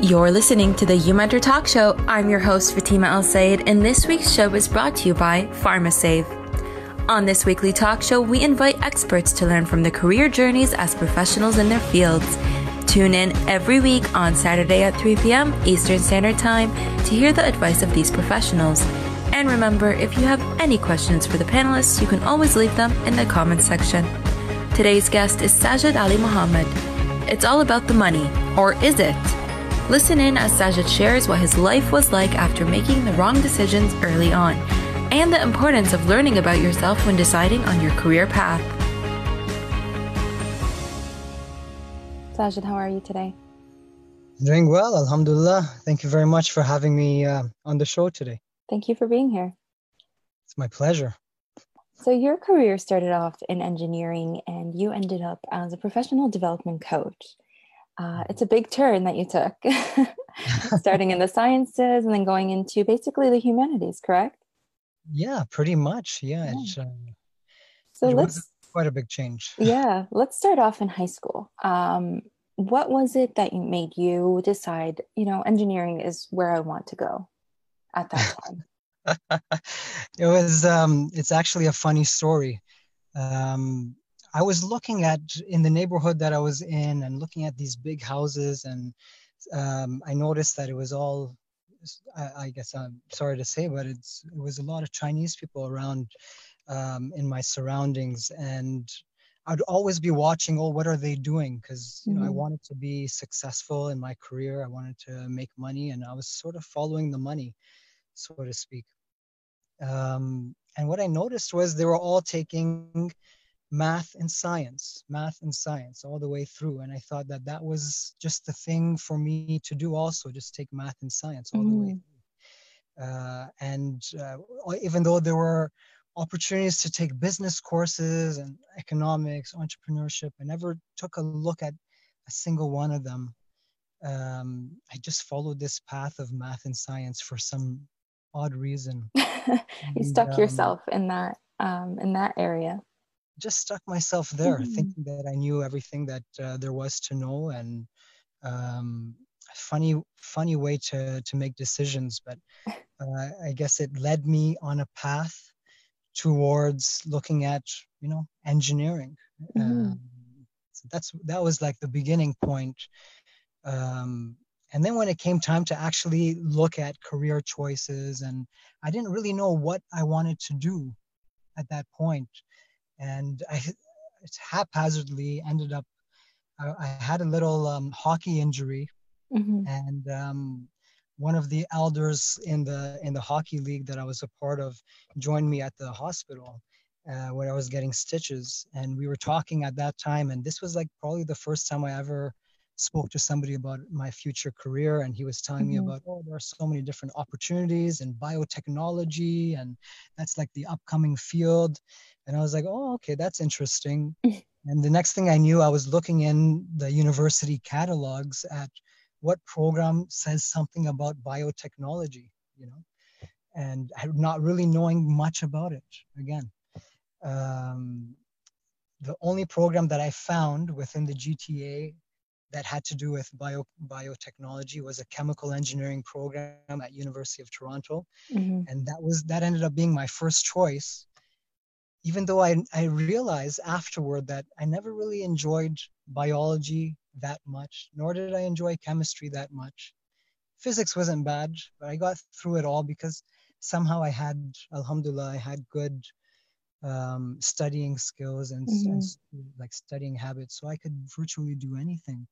You're listening to the You Mentor Talk Show. I'm your host, Fatima El Sayed, and this week's show is brought to you by PharmaSave. On this weekly talk show, we invite experts to learn from the career journeys as professionals in their fields. Tune in every week on Saturday at 3 p.m. Eastern Standard Time to hear the advice of these professionals. And remember, if you have any questions for the panelists, you can always leave them in the comments section. Today's guest is Sajid Alimohamed. It's all about the money, or is it? Listen in as Sajid shares what his life was like after making the wrong decisions early on, and the importance of learning about yourself when deciding on your career path. Sajid, how are you today? Doing well, Alhamdulillah. Thank you very much for having me uh, on the show today. Thank you for being here. It's my pleasure. So, your career started off in engineering and you ended up as a professional development coach uh, it's a big turn that you took, starting in the sciences and then going into basically the humanities, correct? Yeah, pretty much. Yeah. yeah. Uh, so let's quite a big change. yeah, let's start off in high school. Um, what was it that made you decide, you know, engineering is where I want to go at that time? it was. Um, it's actually a funny story. Um, I was looking at in the neighborhood that I was in and looking at these big houses, and um, I noticed that it was all. I, I, guess I'm sorry to say, but it's it was a lot of Chinese people around um, in my surroundings, and I'd always be watching. Oh, what are they doing? Because you know, mm-hmm. I wanted to be successful in my career. I wanted to make money, and I was sort of following the money, so to speak. Um, and what I noticed was they were all taking math and science, math and science all the way through. And I thought that that was just the thing for me to do also, just take math and science all mm. the way mm. through. Uh, and uh, even though there were opportunities to take business courses and economics, entrepreneurship, I never took a look at a single one of them. Um, I just followed this path of math and science for some odd reason. you and, stuck um, yourself in that um, in that area just stuck myself there, mm-hmm. thinking that I knew everything that uh, there was to know, and um, funny, funny way to to make decisions. But uh, I guess it led me on a path towards looking at, you know, engineering. Mm-hmm. Um, so that's that was like the beginning point. Um, and then when it came time to actually look at career choices, and I didn't really know what I wanted to do at that point and I haphazardly ended up. I, I had a little um, hockey injury, mm-hmm. and um, one of the elders in the in the hockey league that I was a part of joined me at the hospital uh, where I was getting stitches, and we were talking at that time, and this was like probably the first time I ever spoke to somebody about my future career and he was telling mm-hmm. me about oh there are so many different opportunities in biotechnology and that's like the upcoming field and I was like, oh, okay, that's interesting. and the next thing I knew, I was looking in the university catalogs at what program says something about biotechnology, you know, and not really knowing much about it again. Um, the only program that I found within the GTA that had to do with bio biotechnology was a chemical engineering program at University of Toronto, mm-hmm. and that was that ended up being my first choice even though I, I realized afterward that I never really enjoyed biology that much, nor did I enjoy chemistry that much. Physics wasn't bad, but I got through it all because somehow I had, alhamdulillah, I had good um, studying skills and, mm-hmm. and like studying habits, so I could virtually do anything.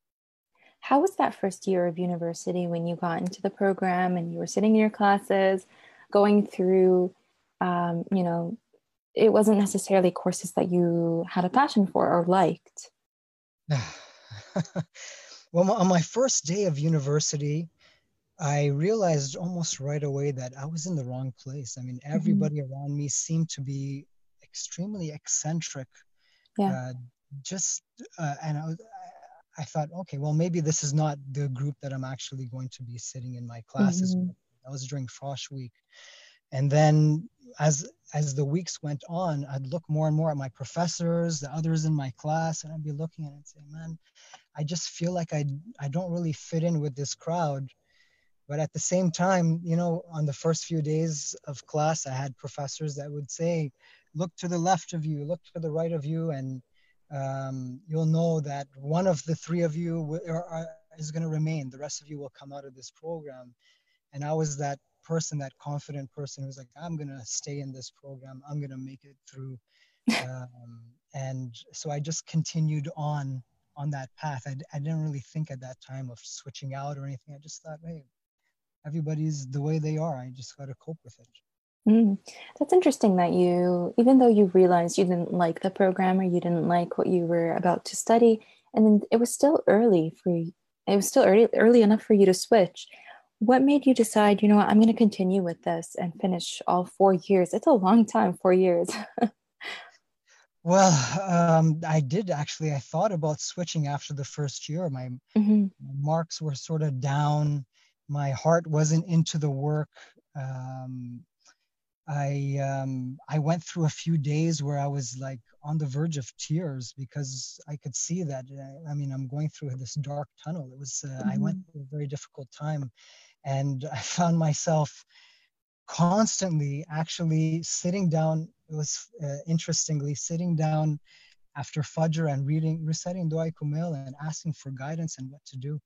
How was that first year of university when you got into the program and you were sitting in your classes, going through, um, you know, it wasn't necessarily courses that you had a passion for or liked? well, on my first day of university, I realized almost right away that I was in the wrong place. I mean, mm-hmm. everybody mm-hmm. around me seemed to be extremely eccentric. Yeah. Uh, just uh, and I I thought, okay, well, maybe this is not the group that I'm actually going to be sitting in my classes. Mm-hmm. That was during Frosh Week, and then as as the weeks went on, I'd look more and more at my professors, the others in my class, and I'd be looking at it and say, man, I just feel like I I don't really fit in with this crowd. But at the same time, you know, on the first few days of class, I had professors that would say, look to the left of you, look to the right of you, and um, you'll know that one of the three of you are, is going to remain. The rest of you will come out of this program. And I was that person, that confident person who's like, I'm going to stay in this program. I'm going to make it through. Um, and so I just continued on on that path. I, I didn't really think at that time of switching out or anything. I just thought, hey, everybody's the way they are. I just got to cope with it. Mm. That's interesting that you, even though you realized you didn't like the program or you didn't like what you were about to study, and then it was still early for you, it was still early, early enough for you to switch. What made you decide, you know what, I'm going to continue with this and finish all four years? It's a long time, four years. well, um, I did actually. I thought about switching after the first year. My, mm-hmm. my marks were sort of down. My heart wasn't into the work. Um, I um, I went through a few days where I was like on the verge of tears because I could see that. Uh, I mean, I'm going through this dark tunnel. It was uh, mm-hmm. I went mm-hmm. through a very difficult time, and I found myself constantly actually sitting down. It was uh, interestingly sitting down after Fajr and reading, reciting Dua Kumail and asking for guidance and what to do.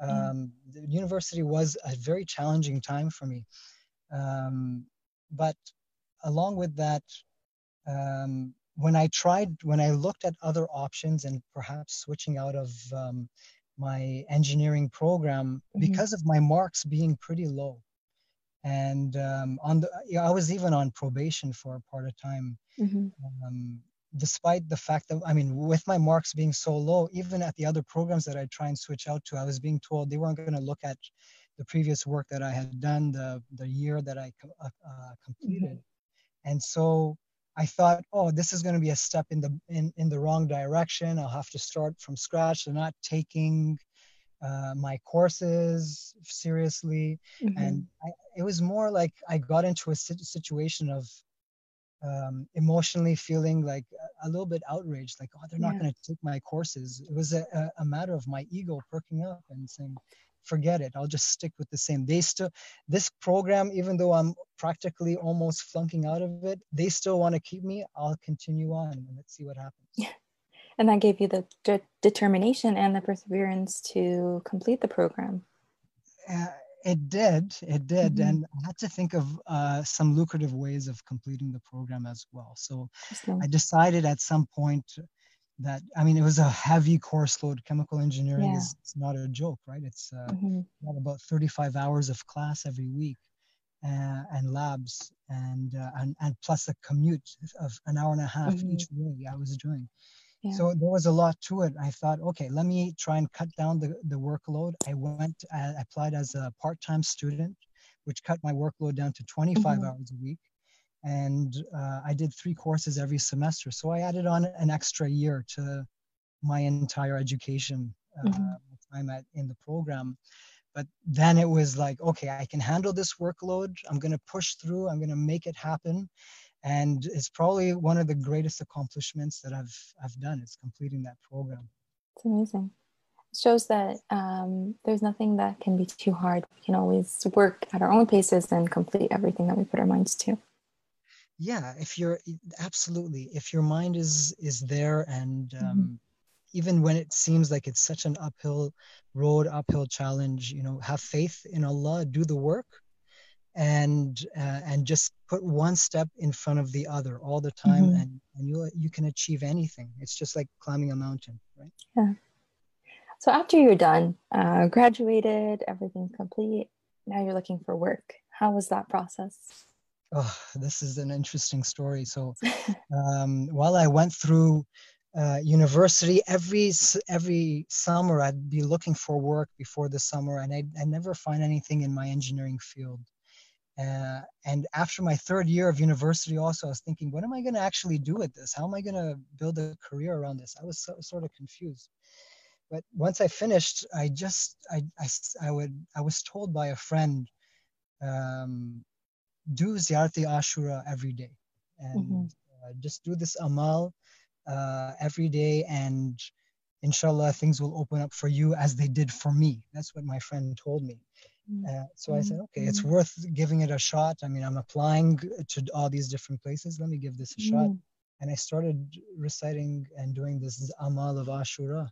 Mm. Um, the university was a very challenging time for me. Um, but along with that, um, when I tried, when I looked at other options and perhaps switching out of um, my engineering program mm-hmm. because of my marks being pretty low, and um, on the, I was even on probation for a part of time. Mm-hmm. Um, despite the fact that I mean, with my marks being so low, even at the other programs that I try and switch out to, I was being told they weren't going to look at the previous work that I had done, the, the year that I uh, uh, completed. Mm-hmm. And so I thought, oh, this is going to be a step in the in, in the wrong direction. I'll have to start from scratch. They're not taking uh, my courses seriously, mm-hmm. and I, it was more like I got into a situation of um, emotionally feeling like a, a, little bit outraged, like, oh, they're not yeah. going to take my courses. It was a, a, matter of my ego perking up and saying, forget it. I'll just stick with the same. They still, this program, even though I'm practically almost flunking out of it, they still want to keep me. I'll continue on and let's see what happens. Yeah. And that gave you the de- determination and the perseverance to complete the program. Uh, it did. It did. Mm-hmm. And I had to think of uh, some lucrative ways of completing the program as well. So I decided at some point that I mean, it was a heavy course load. Chemical engineering yeah. is not a joke, right? It's uh, mm-hmm. about 35 hours of class every week, uh, and labs, and, uh, and and plus a commute of an hour and a half mm-hmm. each way. I was doing. Yeah. So there was a lot to it. I thought, okay, let me try and cut down the, the workload. I went, I applied as a part-time student, which cut my workload down to 25 mm-hmm. hours a week and uh, I did three courses every semester. So I added on an extra year to my entire education uh, mm-hmm. time at in the program. But then it was like, okay, I can handle this workload. I'm going to push through. I'm going to make it happen, and it's probably one of the greatest accomplishments that I've I've done. Is completing that program. It's amazing. It shows that um, there's nothing that can be too hard. We can always work at our own paces and complete everything that we put our minds to yeah if you're absolutely if your mind is is there and mm-hmm. um, mm-hmm. even when it seems like it's such an uphill road uphill challenge you know have faith in allah do the work and uh, and just put one step in front of the other all the time mm-hmm. and and you you can achieve anything it's just like climbing a mountain right yeah so after you're done uh, graduated everything's complete now you're looking for work how was that process oh, this is an interesting story. So, um, while I went through uh, university, every every summer I'd be looking for work before the summer, and I I never find anything in my engineering field. Uh, and after my third year of university, also I was thinking, what am I going to actually do with this? How am I going to build a career around this? I was so, sort of confused. But once I finished, I just I, I, I would I was told by a friend um, do ziyarati ashura every day and mm-hmm. uh, just do this amal uh, every day and inshallah things will open up for you as they did for me that's what my friend told me mm. uh, so i said okay it's mm. worth giving it a shot i mean i'm applying to all these different places let me give this a shot mm. and i started reciting and doing this amal of ashura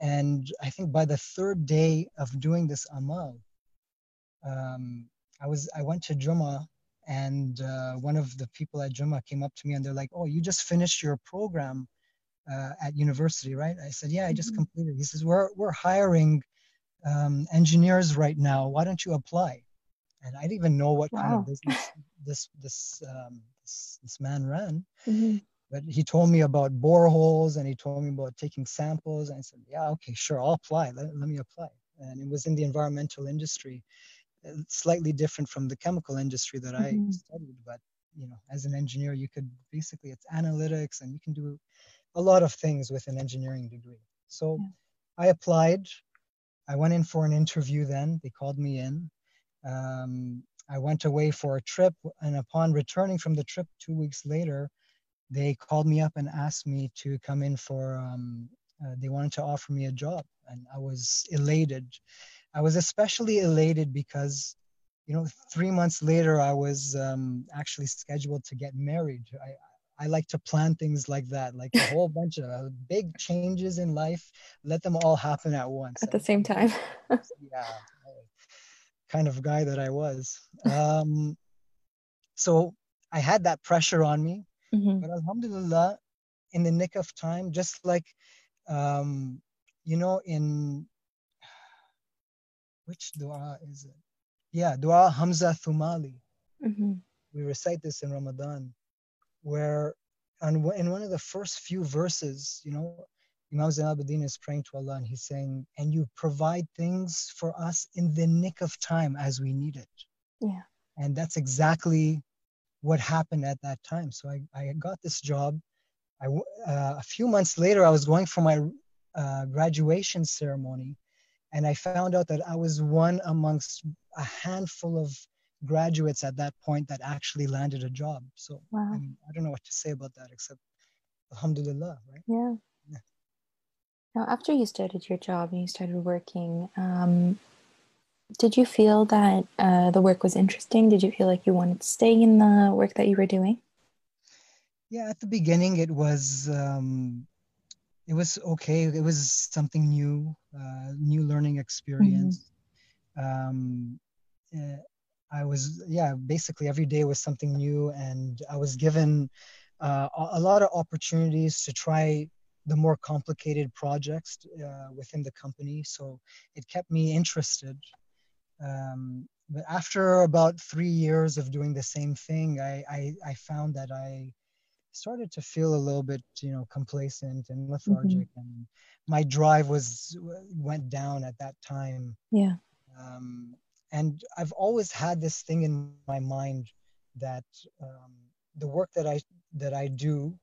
and i think by the third day of doing this amal um, i was i went to Juma and uh, one of the people at Juma came up to me and they're like, "Oh, you just finished your program uh, at university, right?" I said, "Yeah, I just mm-hmm. completed." He says, "We're we're hiring um, engineers right now. Why don't you apply?" And I didn't even know what wow. kind of business this this um, this, this, man ran. Mm-hmm. But he told me about boreholes and he told me about taking samples. And I said, "Yeah, okay, sure, I'll apply. Let, let me apply." And it was in the environmental industry slightly different from the chemical industry that mm-hmm. I studied. But you know, as an engineer, you could basically it's analytics, and you can do a lot of things with an engineering degree. So yeah. I applied. I went in for an interview. Then they called me in. Um, I went away for a trip, and upon returning from the trip two weeks later, they called me up and asked me to come in for. Um, uh, they wanted to offer me a job, and I was elated I was especially elated because, you know, three months later, I was um, actually scheduled to get married. I, I like to plan things like that, like a whole bunch of uh, big changes in life. Let them all happen at once. At the same time. yeah, kind of guy that I was. Um, so I had that pressure on me, mm-hmm. but Alhamdulillah, in the nick of time, just like, um, you know, in which dua is it? Yeah, dua Hamza Thumali. Mm-hmm. We recite this in Ramadan, where and in one of the first few verses, you know, Imam Zain al-Abidin is praying to Allah and he's saying, and you provide things for us in the nick of time as we need it. Yeah. And that's exactly what happened at that time. So I, I got this job. I, uh, a few months later, I was going for my uh, graduation ceremony and I found out that I was one amongst a handful of graduates at that point that actually landed a job. So wow. I, mean, I don't know what to say about that except Alhamdulillah, right? Yeah. yeah. Now, after you started your job and you started working, um, did you feel that uh, the work was interesting? Did you feel like you wanted to stay in the work that you were doing? Yeah, at the beginning, it was um, it was okay. It was something new, uh, new learning experience. Mm-hmm. Um, uh, I was, yeah, basically every day was something new, and I was given uh, a lot of opportunities to try the more complicated projects uh, within the company. So it kept me interested. Um, but after about three years of doing the same thing, I, I, I found that I started to feel a little bit you know complacent and lethargic mm-hmm. and my drive was went down at that time yeah um, and i've always had this thing in my mind that um, the work that i that i do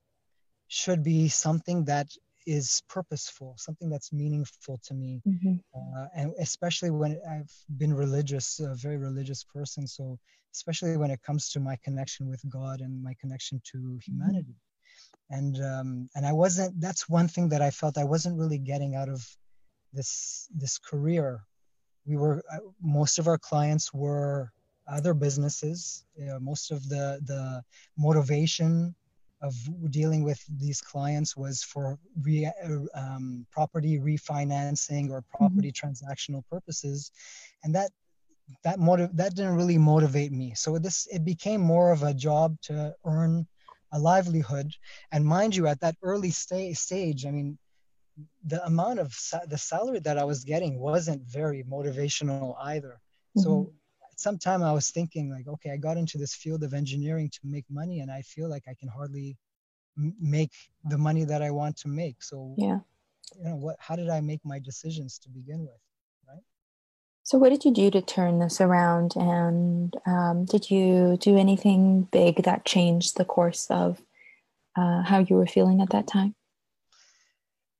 should be something that is purposeful, something that's meaningful to me, mm-hmm. uh, and especially when I've been religious, a very religious person. So especially when it comes to my connection with God and my connection to mm-hmm. humanity, and um, and I wasn't. That's one thing that I felt I wasn't really getting out of this this career. We were uh, most of our clients were other businesses. You know, most of the the motivation of dealing with these clients was for re, um, property refinancing or property mm-hmm. transactional purposes, and that that motive that didn't really motivate me. So this it became more of a job to earn a livelihood. And mind you, at that early sta- stage, I mean, the amount of sa- the salary that I was getting wasn't very motivational either. Mm-hmm. So sometime I was thinking like, okay, I got into this field of engineering to make money, and I feel like I can hardly m- make the money that I want to make. So yeah, you know what? How did I make my decisions to begin with? Right. So what did you do to turn this around, and um, did you do anything big that changed the course of uh, how you were feeling at that time?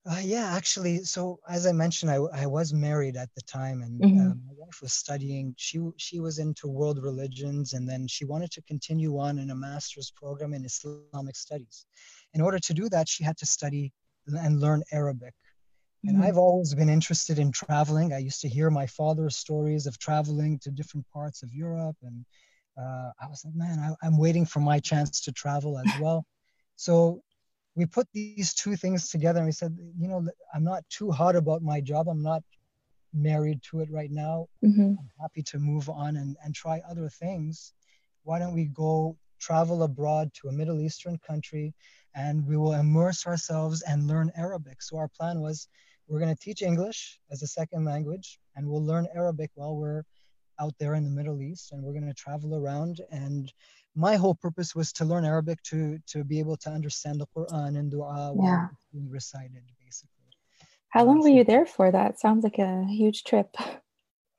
Uh, yeah, actually. So as I mentioned, I, I was married at the time, and Mhm. uh, my wife was studying. She she was into world religions, and then she wanted to continue on in a master's program in Islamic studies. In order to do that, she had to study and learn Arabic. And Mhm. I've always been interested in traveling. I used to hear my father's stories of traveling to different parts of Europe, and uh, I was like, man, I, I'm waiting for my chance to travel as well. So we put these two things together and we said, you know, I'm not too hot about my job. I'm not married to it right now. Mhm. I'm happy to move on and, and try other things. Why don't we go travel abroad to a Middle Eastern country and we will immerse ourselves and learn Arabic? So our plan was we're going to teach English as a second language and we'll learn Arabic while we're out there in the Middle East and we're going to travel around and my whole purpose was to learn Arabic to to be able to understand the Quran and dua while Yeah. being recited basically. How long were you there for? That sounds like a huge trip.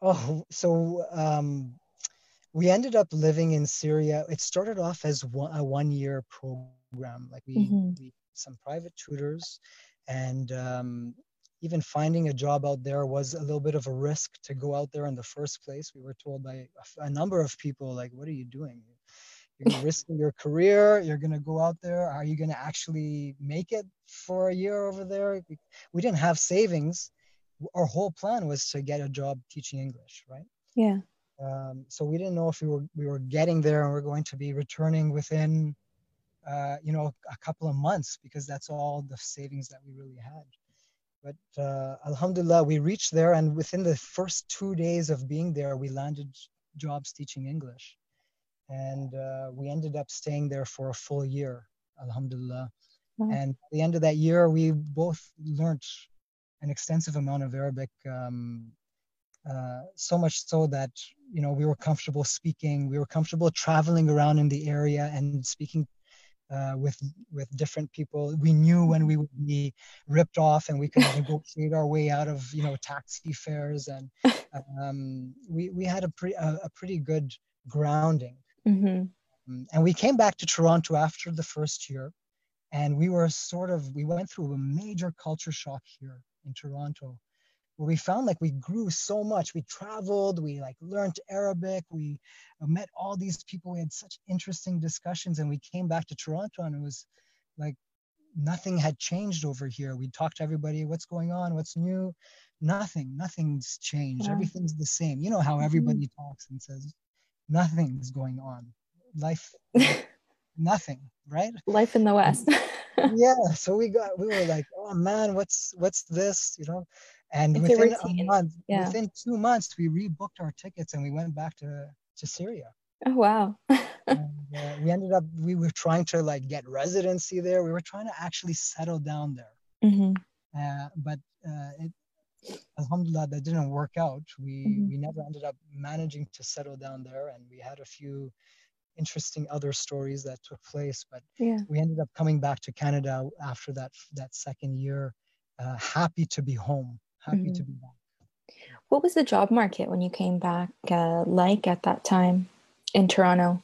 Oh, so um, we ended up living in Syria. It started off as one, a one-year program. Like we, Mhm. we some private tutors, and um, even finding a job out there was a little bit of a risk to go out there in the first place. We were told by a number of people, like, "What are you doing? You're risking your career. You're gonna go out there. Are you gonna actually make it for a year over there?" We, we didn't have savings. Our whole plan was to get a job teaching English, right? Yeah. Um, so we didn't know if we were we were getting there and we're going to be returning within, uh, you know, a couple of months because that's all the savings that we really had. But uh, Alhamdulillah, we reached there, and within the first two days of being there, we landed jobs teaching English, and uh, we ended up staying there for a full year. Alhamdulillah. Wow. And at the end of that year, we both learned an extensive amount of Arabic. Um, uh, so much so that you know we were comfortable speaking we were comfortable traveling around in the area and speaking uh, with with different people. We knew when we would be ripped off and we could negotiate our way out of you know taxi fares and um, we we had a pretty a, a pretty good grounding. Mhm. um, and we came back to Toronto after the first year, and we were sort of we went through a major culture shock here in Toronto, where we found like we grew so much. We traveled, we like learned Arabic, we uh, met all these people. We had such interesting discussions, and we came back to Toronto, and it was like nothing had changed over here. We talked to everybody, what's going on, what's new. Nothing, nothing's changed. Wow. Everything's the same. You know how everybody talks and says, nothing's going on. Life, nothing, right? Life in the West. yeah. So we got, we were like, oh man, what's what's this? You know, and It's within a, routine. month, Yeah. within two months, we rebooked our tickets and we went back to to Syria. oh wow. and, uh, we ended up, we were trying to like get residency there. We were trying to actually settle down there. hmm Uh, but uh, it, alhamdulillah, that didn't work out. We Mhm. we never ended up managing to settle down there, and we had a few interesting other stories that took place. But Yeah. we ended up coming back to Canada after that that second year, uh, happy to be home, happy to Mhm. be back. What was the job market when you came back uh, like at that time in Toronto?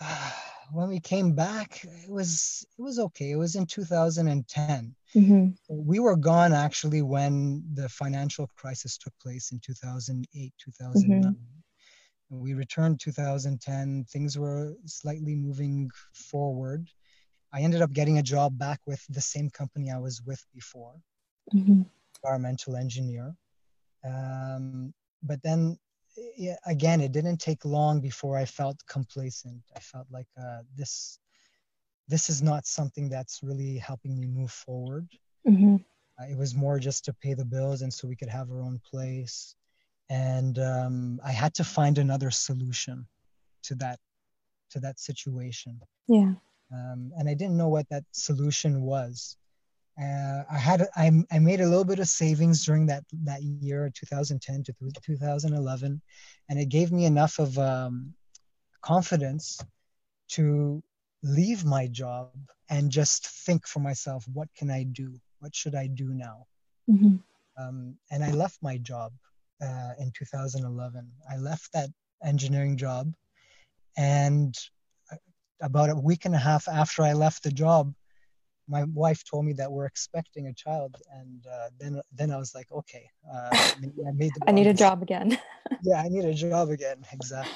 when we came back, it was it was okay. It was in 2010. hmm we were gone actually when the financial crisis took place in 2008 2009 And we returned 2010 things were slightly moving forward i ended up getting a job back with the same company i was with before hmm environmental engineer um, but then yeah, again it didn't take long before i felt complacent i felt like uh, this this is not something that's really helping me move forward hmm uh, it was more just to pay the bills and so we could have our own place. And um, I had to find another solution to that to that situation. Yeah. Um, and I didn't know what that solution was. Uh, I had I, I made a little bit of savings during that that year, 2010 to 2011, and it gave me enough of um, confidence to leave my job and just think for myself, what can I do? What should I do now? hmm Um, and I left my job uh, in 2011. I left that engineering job, and uh, about a week and a half after I left the job, my wife told me that we're expecting a child, and uh, then then I was like, okay, uh, I made I need a job again. yeah, I need a job again. Exactly.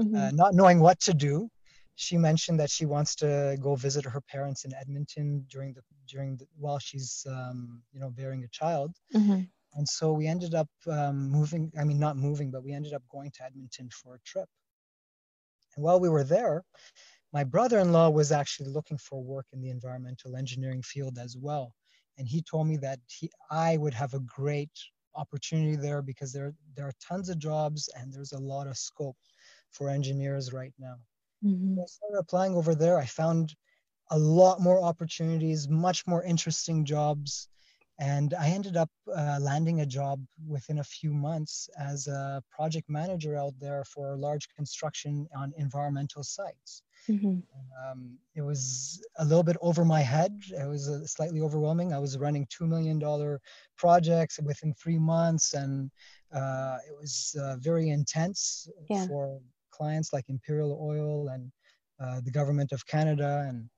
Mm-hmm. Uh, not knowing what to do, she mentioned that she wants to go visit her parents in Edmonton during the during the, while she's um, you know bearing a child. Mm-hmm. And so we ended up um, moving. I mean, not moving, but we ended up going to Edmonton for a trip. And while we were there, my brother-in-law was actually looking for work in the environmental engineering field as well. And he told me that he, i would have a great opportunity there because there, there are tons of jobs and there's a lot of scope for engineers right now. Mm-hmm. so i started applying over there i found a lot more opportunities much more interesting jobs and i ended up uh, landing a job within a few months as a project manager out there for large construction on environmental sites Mm-hmm. Um, it was a little bit over my head. It was uh, slightly overwhelming. I was running $2 million projects within three months, and uh, it was uh, very intense yeah. for clients like Imperial Oil and uh, the government of Canada. And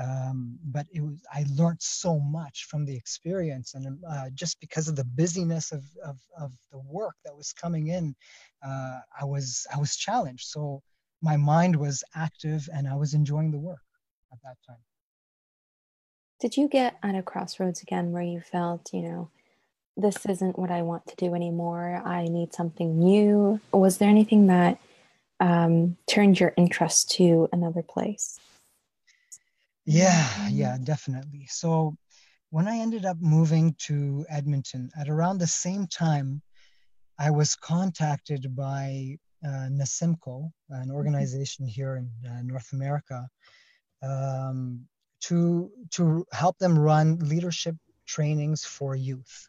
um, but it was I learned so much from the experience, and uh, just because of the busyness of, of, of the work that was coming in, uh, I was I was challenged. So my mind was active and I was enjoying the work at that time. Did you get at a crossroads again where you felt, you know, this isn't what I want to do anymore? I need something new? Was there anything that um, turned your interest to another place? Yeah, yeah, definitely. So when I ended up moving to Edmonton at around the same time, I was contacted by uh, NASIMCO, an mm-hmm. organization here in uh, North America, um, to to help them run leadership trainings for youth.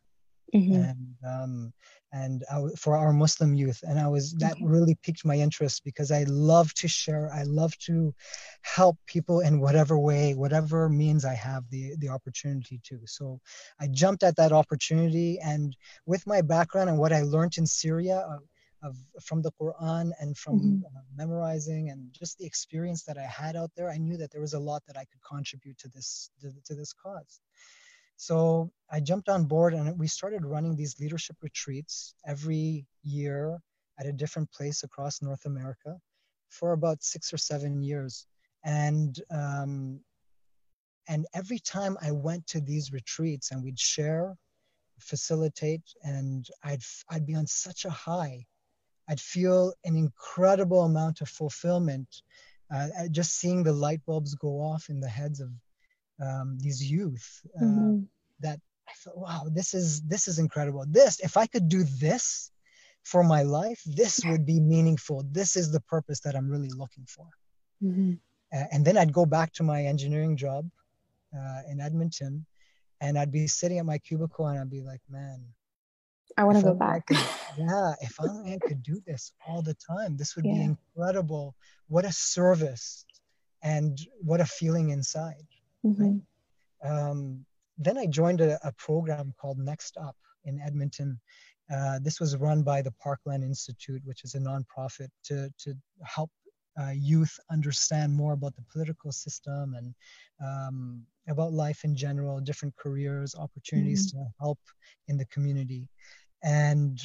Mm-hmm. And um, and for our Muslim youth. And I was that really piqued my interest because I love to share. I love to help people in whatever way, whatever means I have the the opportunity to. So I jumped at that opportunity, and with my background and what I learned in Syria. Uh, of from the Quran and from mm-hmm. uh, memorizing and just the experience that I had out there, I knew that there was a lot that I could contribute to this to, to this cause. So I jumped on board and we started running these leadership retreats every year at a different place across North America for about six or seven years. And um, and every time I went to these retreats and we'd share, facilitate, and I'd I'd be on such a high I'd feel an incredible amount of fulfillment uh, just seeing the light bulbs go off in the heads of um, these youth. Uh, mm-hmm. That I thought, wow, this is this is incredible. This, if I could do this for my life, this would be meaningful. This is the purpose that I'm really looking for. Mm-hmm. Uh, and then I'd go back to my engineering job uh, in Edmonton, and I'd be sitting at my cubicle, and I'd be like, man, I want to go back. Could, yeah, if only I could do this all the time, this would yeah. be incredible. What a service and what a feeling inside. Mm-hmm. Right? Um, then I joined a, a, program called Next Up in Edmonton. Uh, this was run by the Parkland Institute, which is a nonprofit to, to help uh, youth understand more about the political system and um, about life in general, different careers, opportunities mm-hmm. to help in the community. And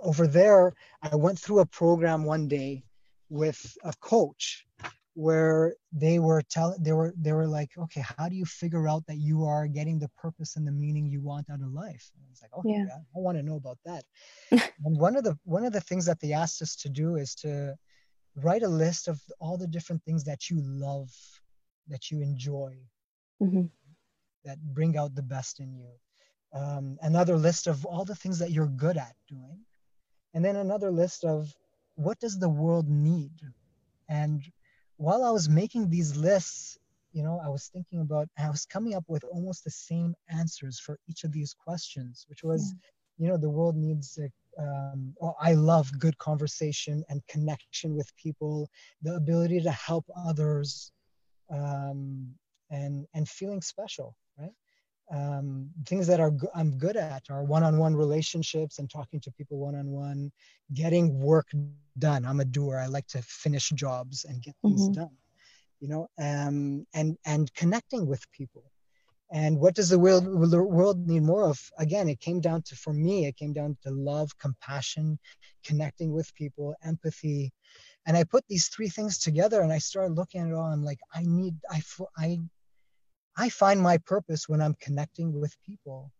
over there, I went through a program one day with a coach where they were telling they were they were like okay how do you figure out that you are getting the purpose and the meaning you want out of life and i was like okay yeah. i want to know about that and one of the one of the things that they asked us to do is to write a list of all the different things that you love that you enjoy mm-hmm. that bring out the best in you um, another list of all the things that you're good at doing, and then another list of what does the world need. And while I was making these lists, you know, I was thinking about, I was coming up with almost the same answers for each of these questions, which was, yeah. you know, the world needs um, oh, I love good conversation and connection with people, the ability to help others, um, and and feeling special? Um, things that are I'm good at are one-on-one relationships and talking to people one-on-one, getting work done. I'm a doer. I like to finish jobs and get things mm-hmm. done, you know, um, and and connecting with people. and what does the world the world need more of again it came down to for me it came down to love compassion connecting with people empathy and i put these three things together and i started looking at it all i'm like i need i i i find my purpose when i'm connecting with people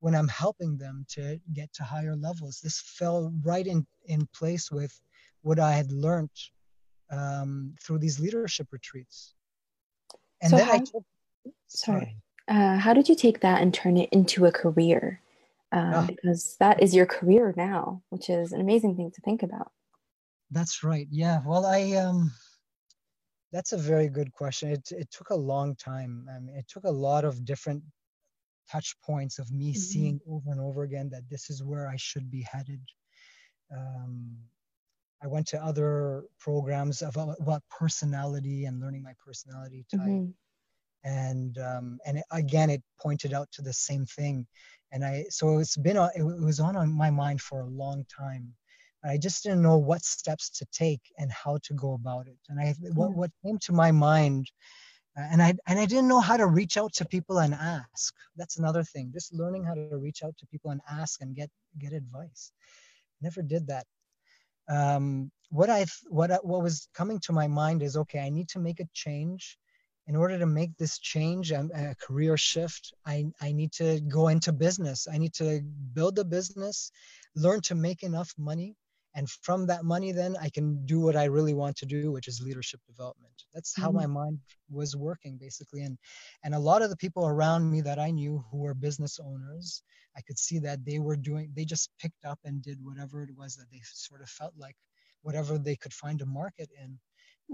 when i'm helping them to get to higher levels this fell right in in place with what i had learned um, through these leadership retreats and so then how, I took, sorry, sorry. Uh, how did you take that and turn it into a career um, oh. because that is your career now which is an amazing thing to think about that's right. Yeah. Well, I um that's a very good question. It it took a long time. I mean, it took a lot of different touch points of me mm-hmm. seeing over and over again that this is where I should be headed. Um, I went to other programs about, about personality and learning my personality type. Mm-hmm. And um, and it, again, it pointed out to the same thing. And I so it's been on, it was on my mind for a long time. I just didn't know what steps to take and how to go about it. And I, what, what came to my mind, uh, and I and I didn't know how to reach out to people and ask. That's another thing. Just learning how to reach out to people and ask and get get advice. Never did that. Um, what I what what was coming to my mind is okay. I need to make a change. In order to make this change, a, a career shift, I, I need to go into business. I need to build a business, learn to make enough money and from that money then i can do what i really want to do which is leadership development that's how mm-hmm. my mind was working basically and and a lot of the people around me that i knew who were business owners i could see that they were doing they just picked up and did whatever it was that they sort of felt like whatever they could find a market in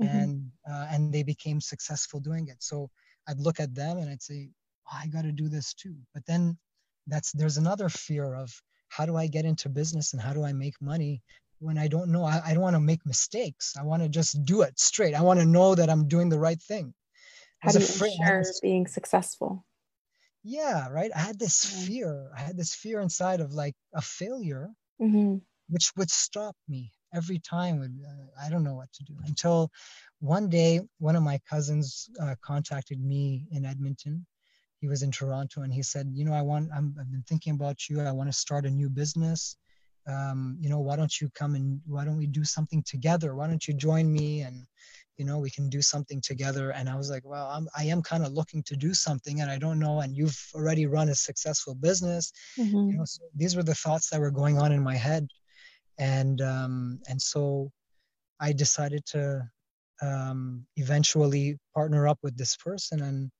mm-hmm. and uh, and they became successful doing it so i'd look at them and i'd say oh, i got to do this too but then that's there's another fear of how do I get into business and how do I make money when I don't know. I, I don't want to make mistakes. I want to just do it straight. I want to know that I'm doing the right thing. How do you afraid, ensure being successful? Yeah, right. I had this yeah. fear. I had this fear inside of like a failure, mm-hmm. which would stop me every time. Uh, I don't know what to do until one day, one of my cousins uh, contacted me in Edmonton. He was in Toronto, and he said, "You know, I want. I'm, I've been thinking about you. I want to start a new business um, you know, why don't you come and why don't we do something together? Why don't you join me and, you know, we can do something together. And I was like, well, I'm, I am kind of looking to do something and I don't know. And you've already run a successful business. Mm-hmm. You know, so these were the thoughts that were going on in my head. And, um, and so I decided to um, eventually partner up with this person and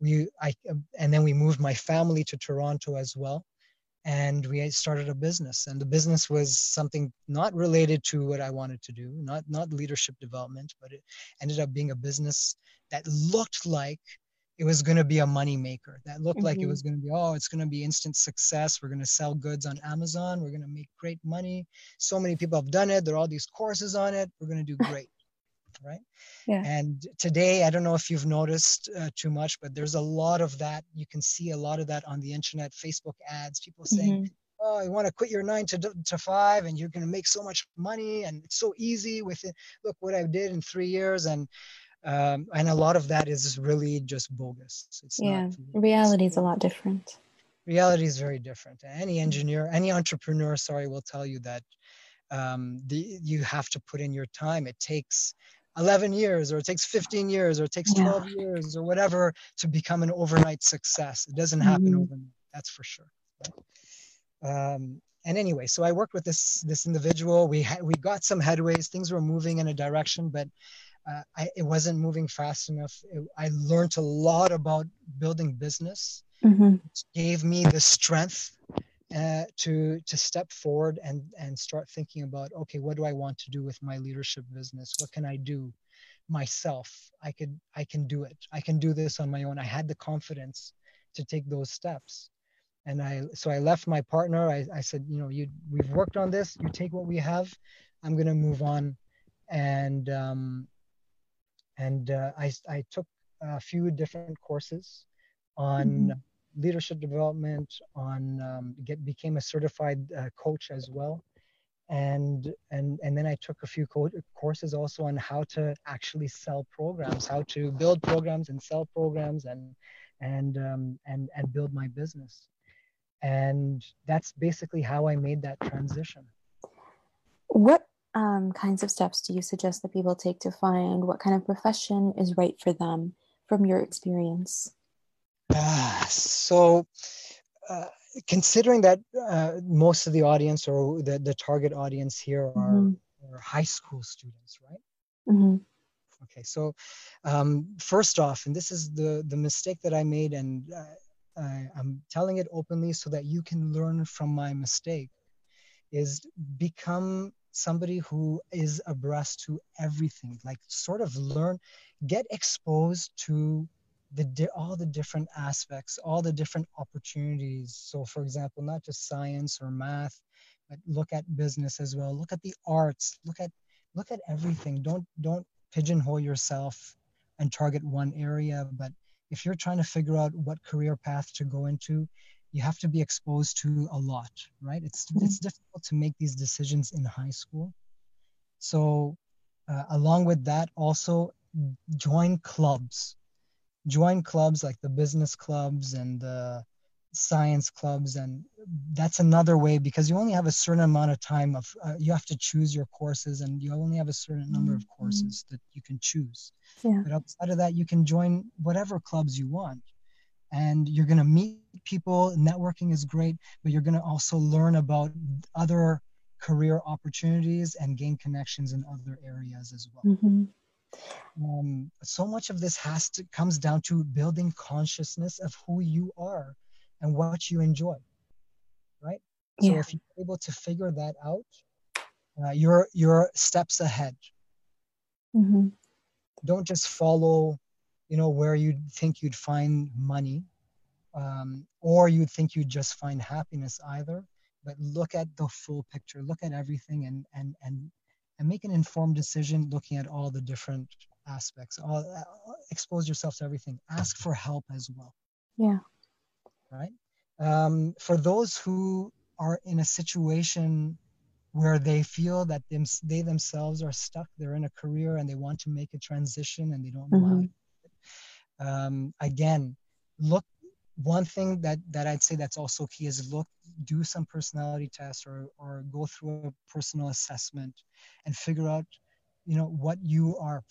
we, I, and then we moved my family to Toronto as well and we started a business and the business was something not related to what i wanted to do not not leadership development but it ended up being a business that looked like it was going to be a money maker that looked mm-hmm. like it mm-hmm. was going to be oh it's going to be instant success. We're going to sell goods on amazon. We're going to make great money. So many people have done it. There are all these courses on it. We're going to do great right? Yeah. And today, I don't know if you've noticed uh, too much, but there's a lot of that. You can see a lot of that on the internet, Facebook ads, people saying, mm-hmm. oh, you want to quit your nine to, to five and you're going to make so much money and it's so easy with it. Look what I did in three years. And um, and a lot of that is really just bogus. It's yeah, reality is a lot different. Reality is very different. Any engineer, any entrepreneur, sorry, will tell you that um, the, you have to put in your time. It takes 11 years or it takes 15 years or it takes 12 yeah. years or whatever to become an overnight success it doesn't happen mm-hmm. overnight that's for sure um, and anyway so i worked with this this individual we had we got some headways things were moving in a direction but uh, I, it wasn't moving fast enough it, i learned a lot about building business mm-hmm. gave me the strength uh, to to step forward and and start thinking about okay what do i want to do with my leadership business? What can i do myself? I could i can do it. I can do this on my own. I had the confidence to take those steps. And i so i left my partner. I, I said you know you we've worked on this. You take what we have. I'm going to move on. And um and uh, i i took a few different courses on mm-hmm leadership development, on um, get became a certified uh, coach as well, and and and then I took a few co- courses also on how to actually sell programs, how to build programs and sell programs, and and um, and and build my business. And that's basically how i made that transition. What um, kinds of steps do you suggest that people take to find what kind of profession is right for them from your experience uh, so uh, considering that uh, most of the audience or the, the target audience here are, mm-hmm. are high school students right mm-hmm. okay so um, first off and this is the the mistake that i made and uh, I, I'm telling it openly so that you can learn from my mistake, is become somebody who is abreast to everything like sort of learn get exposed to the all the different aspects all the different opportunities so for example not just science or math but look at business as well look at the arts look at look at everything don't don't pigeonhole yourself and target one area but if you're trying to figure out what career path to go into, you have to be exposed to a lot, right? It's mm-hmm. it's difficult to make these decisions in high school. So, uh, along with that, also join clubs. Join clubs like the business clubs and the science clubs and that's another way because you only have a certain amount of time of uh, you have to choose your courses and you only have a certain number of mm-hmm. courses that you can choose yeah. but outside of that you can join whatever clubs you want and you're going to meet people networking is great but you're going to also learn about other career opportunities and gain connections in other areas as well mm-hmm. Um, so much of this has to comes down to building consciousness of who you are and what you enjoy right? So if you're able to figure that out uh, you're you're steps ahead. Mm-hmm. don't just follow you know where you think you'd find money um, or you think you'd just find happiness either but look at the full picture. Look at everything and and and and make an informed decision looking at all the different aspects all uh, expose yourself to everything ask for help as well yeah right? Um, for those who are in a situation where they feel that them, they themselves are stuck, they're in a career and they want to make a transition and they don't know mm-hmm. how. Um, again, look. One thing that that I'd say that's also key is look, do some personality tests or or go through a personal assessment, and figure out you know what you are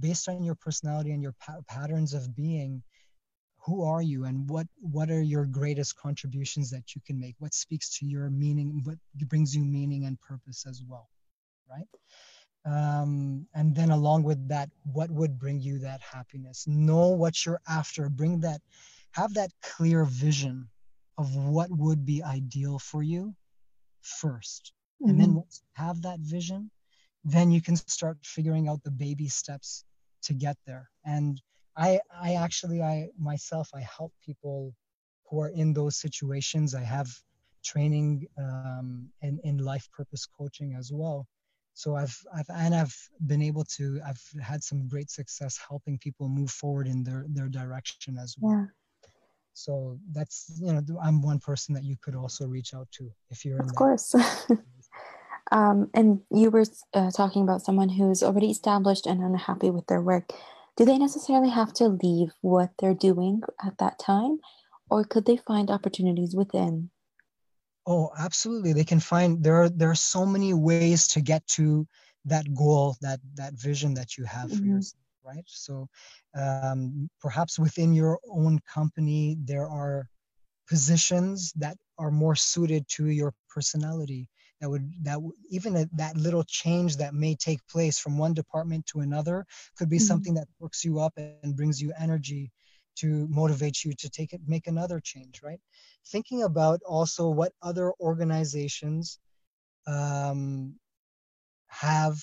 based on your personality and your pa- patterns of being who are you and what what are your greatest contributions that you can make? What speaks to your meaning what brings you meaning and purpose as well right? Um, and then along with that what would bring you that happiness? Know what you're after. Bring that have that clear vision of what would be ideal for you 1st mm-hmm. and then mm-hmm. once you have that vision then you can start figuring out the baby steps to get there and I I actually I myself I help people who are in those situations. I have training um, in in life purpose coaching as well. So I've I've and I've been able to I've had some great success helping people move forward in their their direction as well. Yeah. So that's you know I'm one person that you could also reach out to if you're in. Of course. um, and you were uh, talking about someone who's already established and unhappy with their work do they necessarily have to leave what they're doing at that time or could they find opportunities within oh absolutely they can find there are there are so many ways to get to that goal that that vision that you have for mm-hmm. yourself right so um, perhaps within your own company there are positions that are more suited to your personality that would that even a, that little change that may take place from one department to another could be mm-hmm. something that works you up and brings you energy to motivate you to take it make another change right thinking about also what other organizations um, have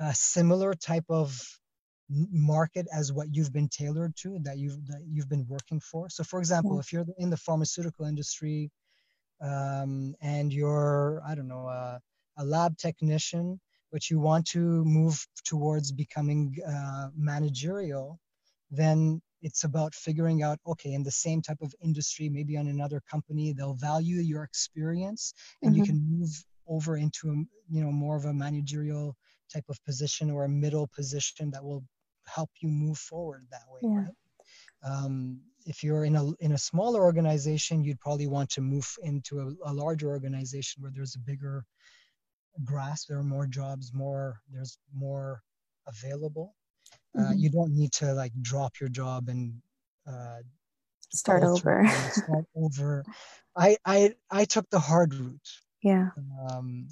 a similar type of market as what you've been tailored to that you've that you've been working for so for example mm-hmm. if you're in the pharmaceutical industry um, and you're i don't know uh, a lab technician but you want to move towards becoming uh, managerial then it's about figuring out okay in the same type of industry maybe on another company they'll value your experience and mm-hmm. you can move over into a, you know more of a managerial type of position or a middle position that will help you move forward that way yeah. right Um, if you're in a in a smaller organization, you'd probably want to move into a, a larger organization where there's a bigger grasp. There are more jobs, more there's more available. Uh, mm-hmm. Uh, you don't need to like drop your job and uh, start over. start over. I I I took the hard route. Yeah. Um,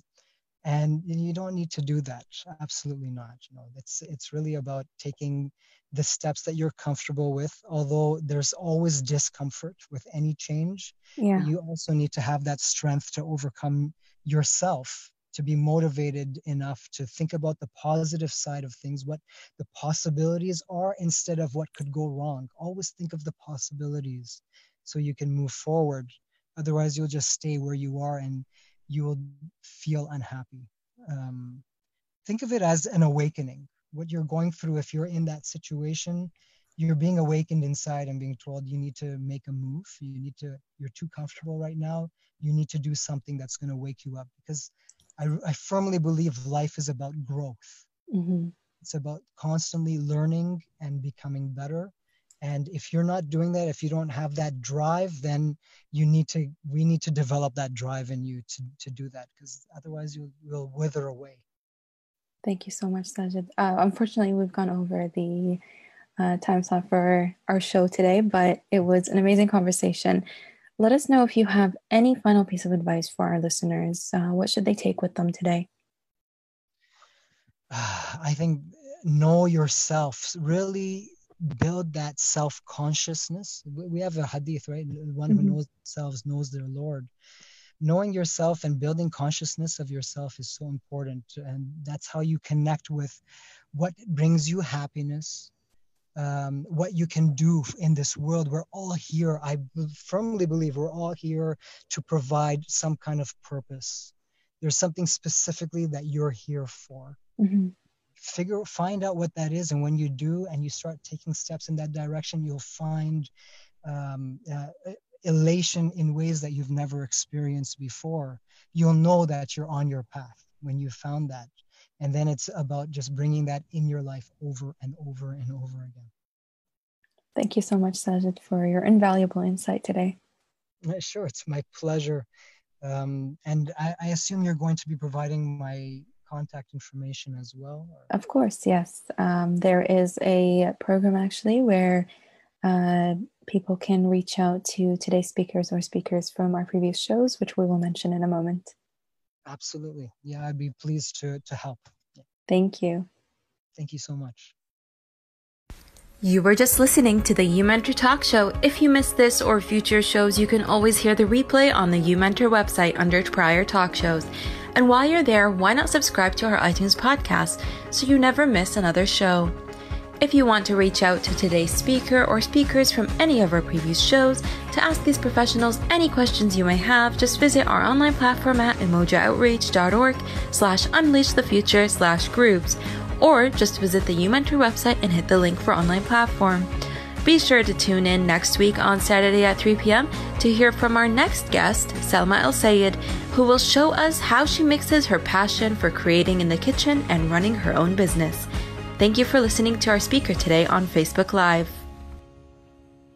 and you don't need to do that. Absolutely not. You know, it's it's really about taking the steps that you're comfortable with. Although there's always discomfort with any change, yeah. you also need to have that strength to overcome yourself to be motivated enough to think about the positive side of things, what the possibilities are instead of what could go wrong. Always think of the possibilities so you can move forward. Otherwise, you'll just stay where you are and you will feel unhappy. Um, think of it as an awakening. What you're going through, if you're in that situation, you're being awakened inside and being told you need to make a move. You need to, you're too comfortable right now. You need to do something that's going to wake you up because I, I firmly believe life is about growth. Mm-hmm. It's about constantly learning and becoming better. And if you're not doing that, if you don't have that drive, then you need to, we need to develop that drive in you to, to do that because otherwise you will wither away. Thank you so much, Sajid. Uh, unfortunately, we've gone over the uh, time slot for our show today, but it was an amazing conversation. Let us know if you have any final piece of advice for our listeners. Uh, what should they take with them today? I think know yourself. Really build that self consciousness. We have a hadith, right? One mm-hmm. who knows themselves knows their Lord. Knowing yourself and building consciousness of yourself is so important. And that's how you connect with what brings you happiness, um, what you can do in this world. We're all here. I firmly believe we're all here to provide some kind of purpose. There's something specifically that you're here for. Mm-hmm. Figure, find out what that is, and when you do, and you start taking steps in that direction, you'll find um, uh, elation in ways that you've never experienced before. You'll know that you're on your path when you found that. And then it's about just bringing that in your life over and over and over again. Thank you so much sajid for your invaluable insight today. Sure it's my pleasure. Um, and I, I, assume you're going to be providing my contact information as well or? of course yes um, there is a program actually where uh, people can reach out to today's speakers or speakers from our previous shows which we will mention in a moment Absolutely. Yeah, I'd be pleased to, to help. Thank you. Thank you so much. You were just listening to the U YouMentor Talk Show. If you missed this or future shows, you can always hear the replay on the U YouMentor website under prior talk shows. And while you're there, why not subscribe to our iTunes podcast so you never miss another show? If you want to reach out to today's speaker or speakers from any of our previous shows to ask these professionals any questions you may have, just visit our online platform at umojooutreach.org slash unleash the future slash groups, or just visit the YouMentor website and hit the link for online platform. Be sure to tune in next week on Saturday at 3 p.m. to hear from our next guest, Selma El Sayed, who will show us how she mixes her passion for creating in the kitchen and running her own business. Thank you for listening to our speaker today on Facebook Live.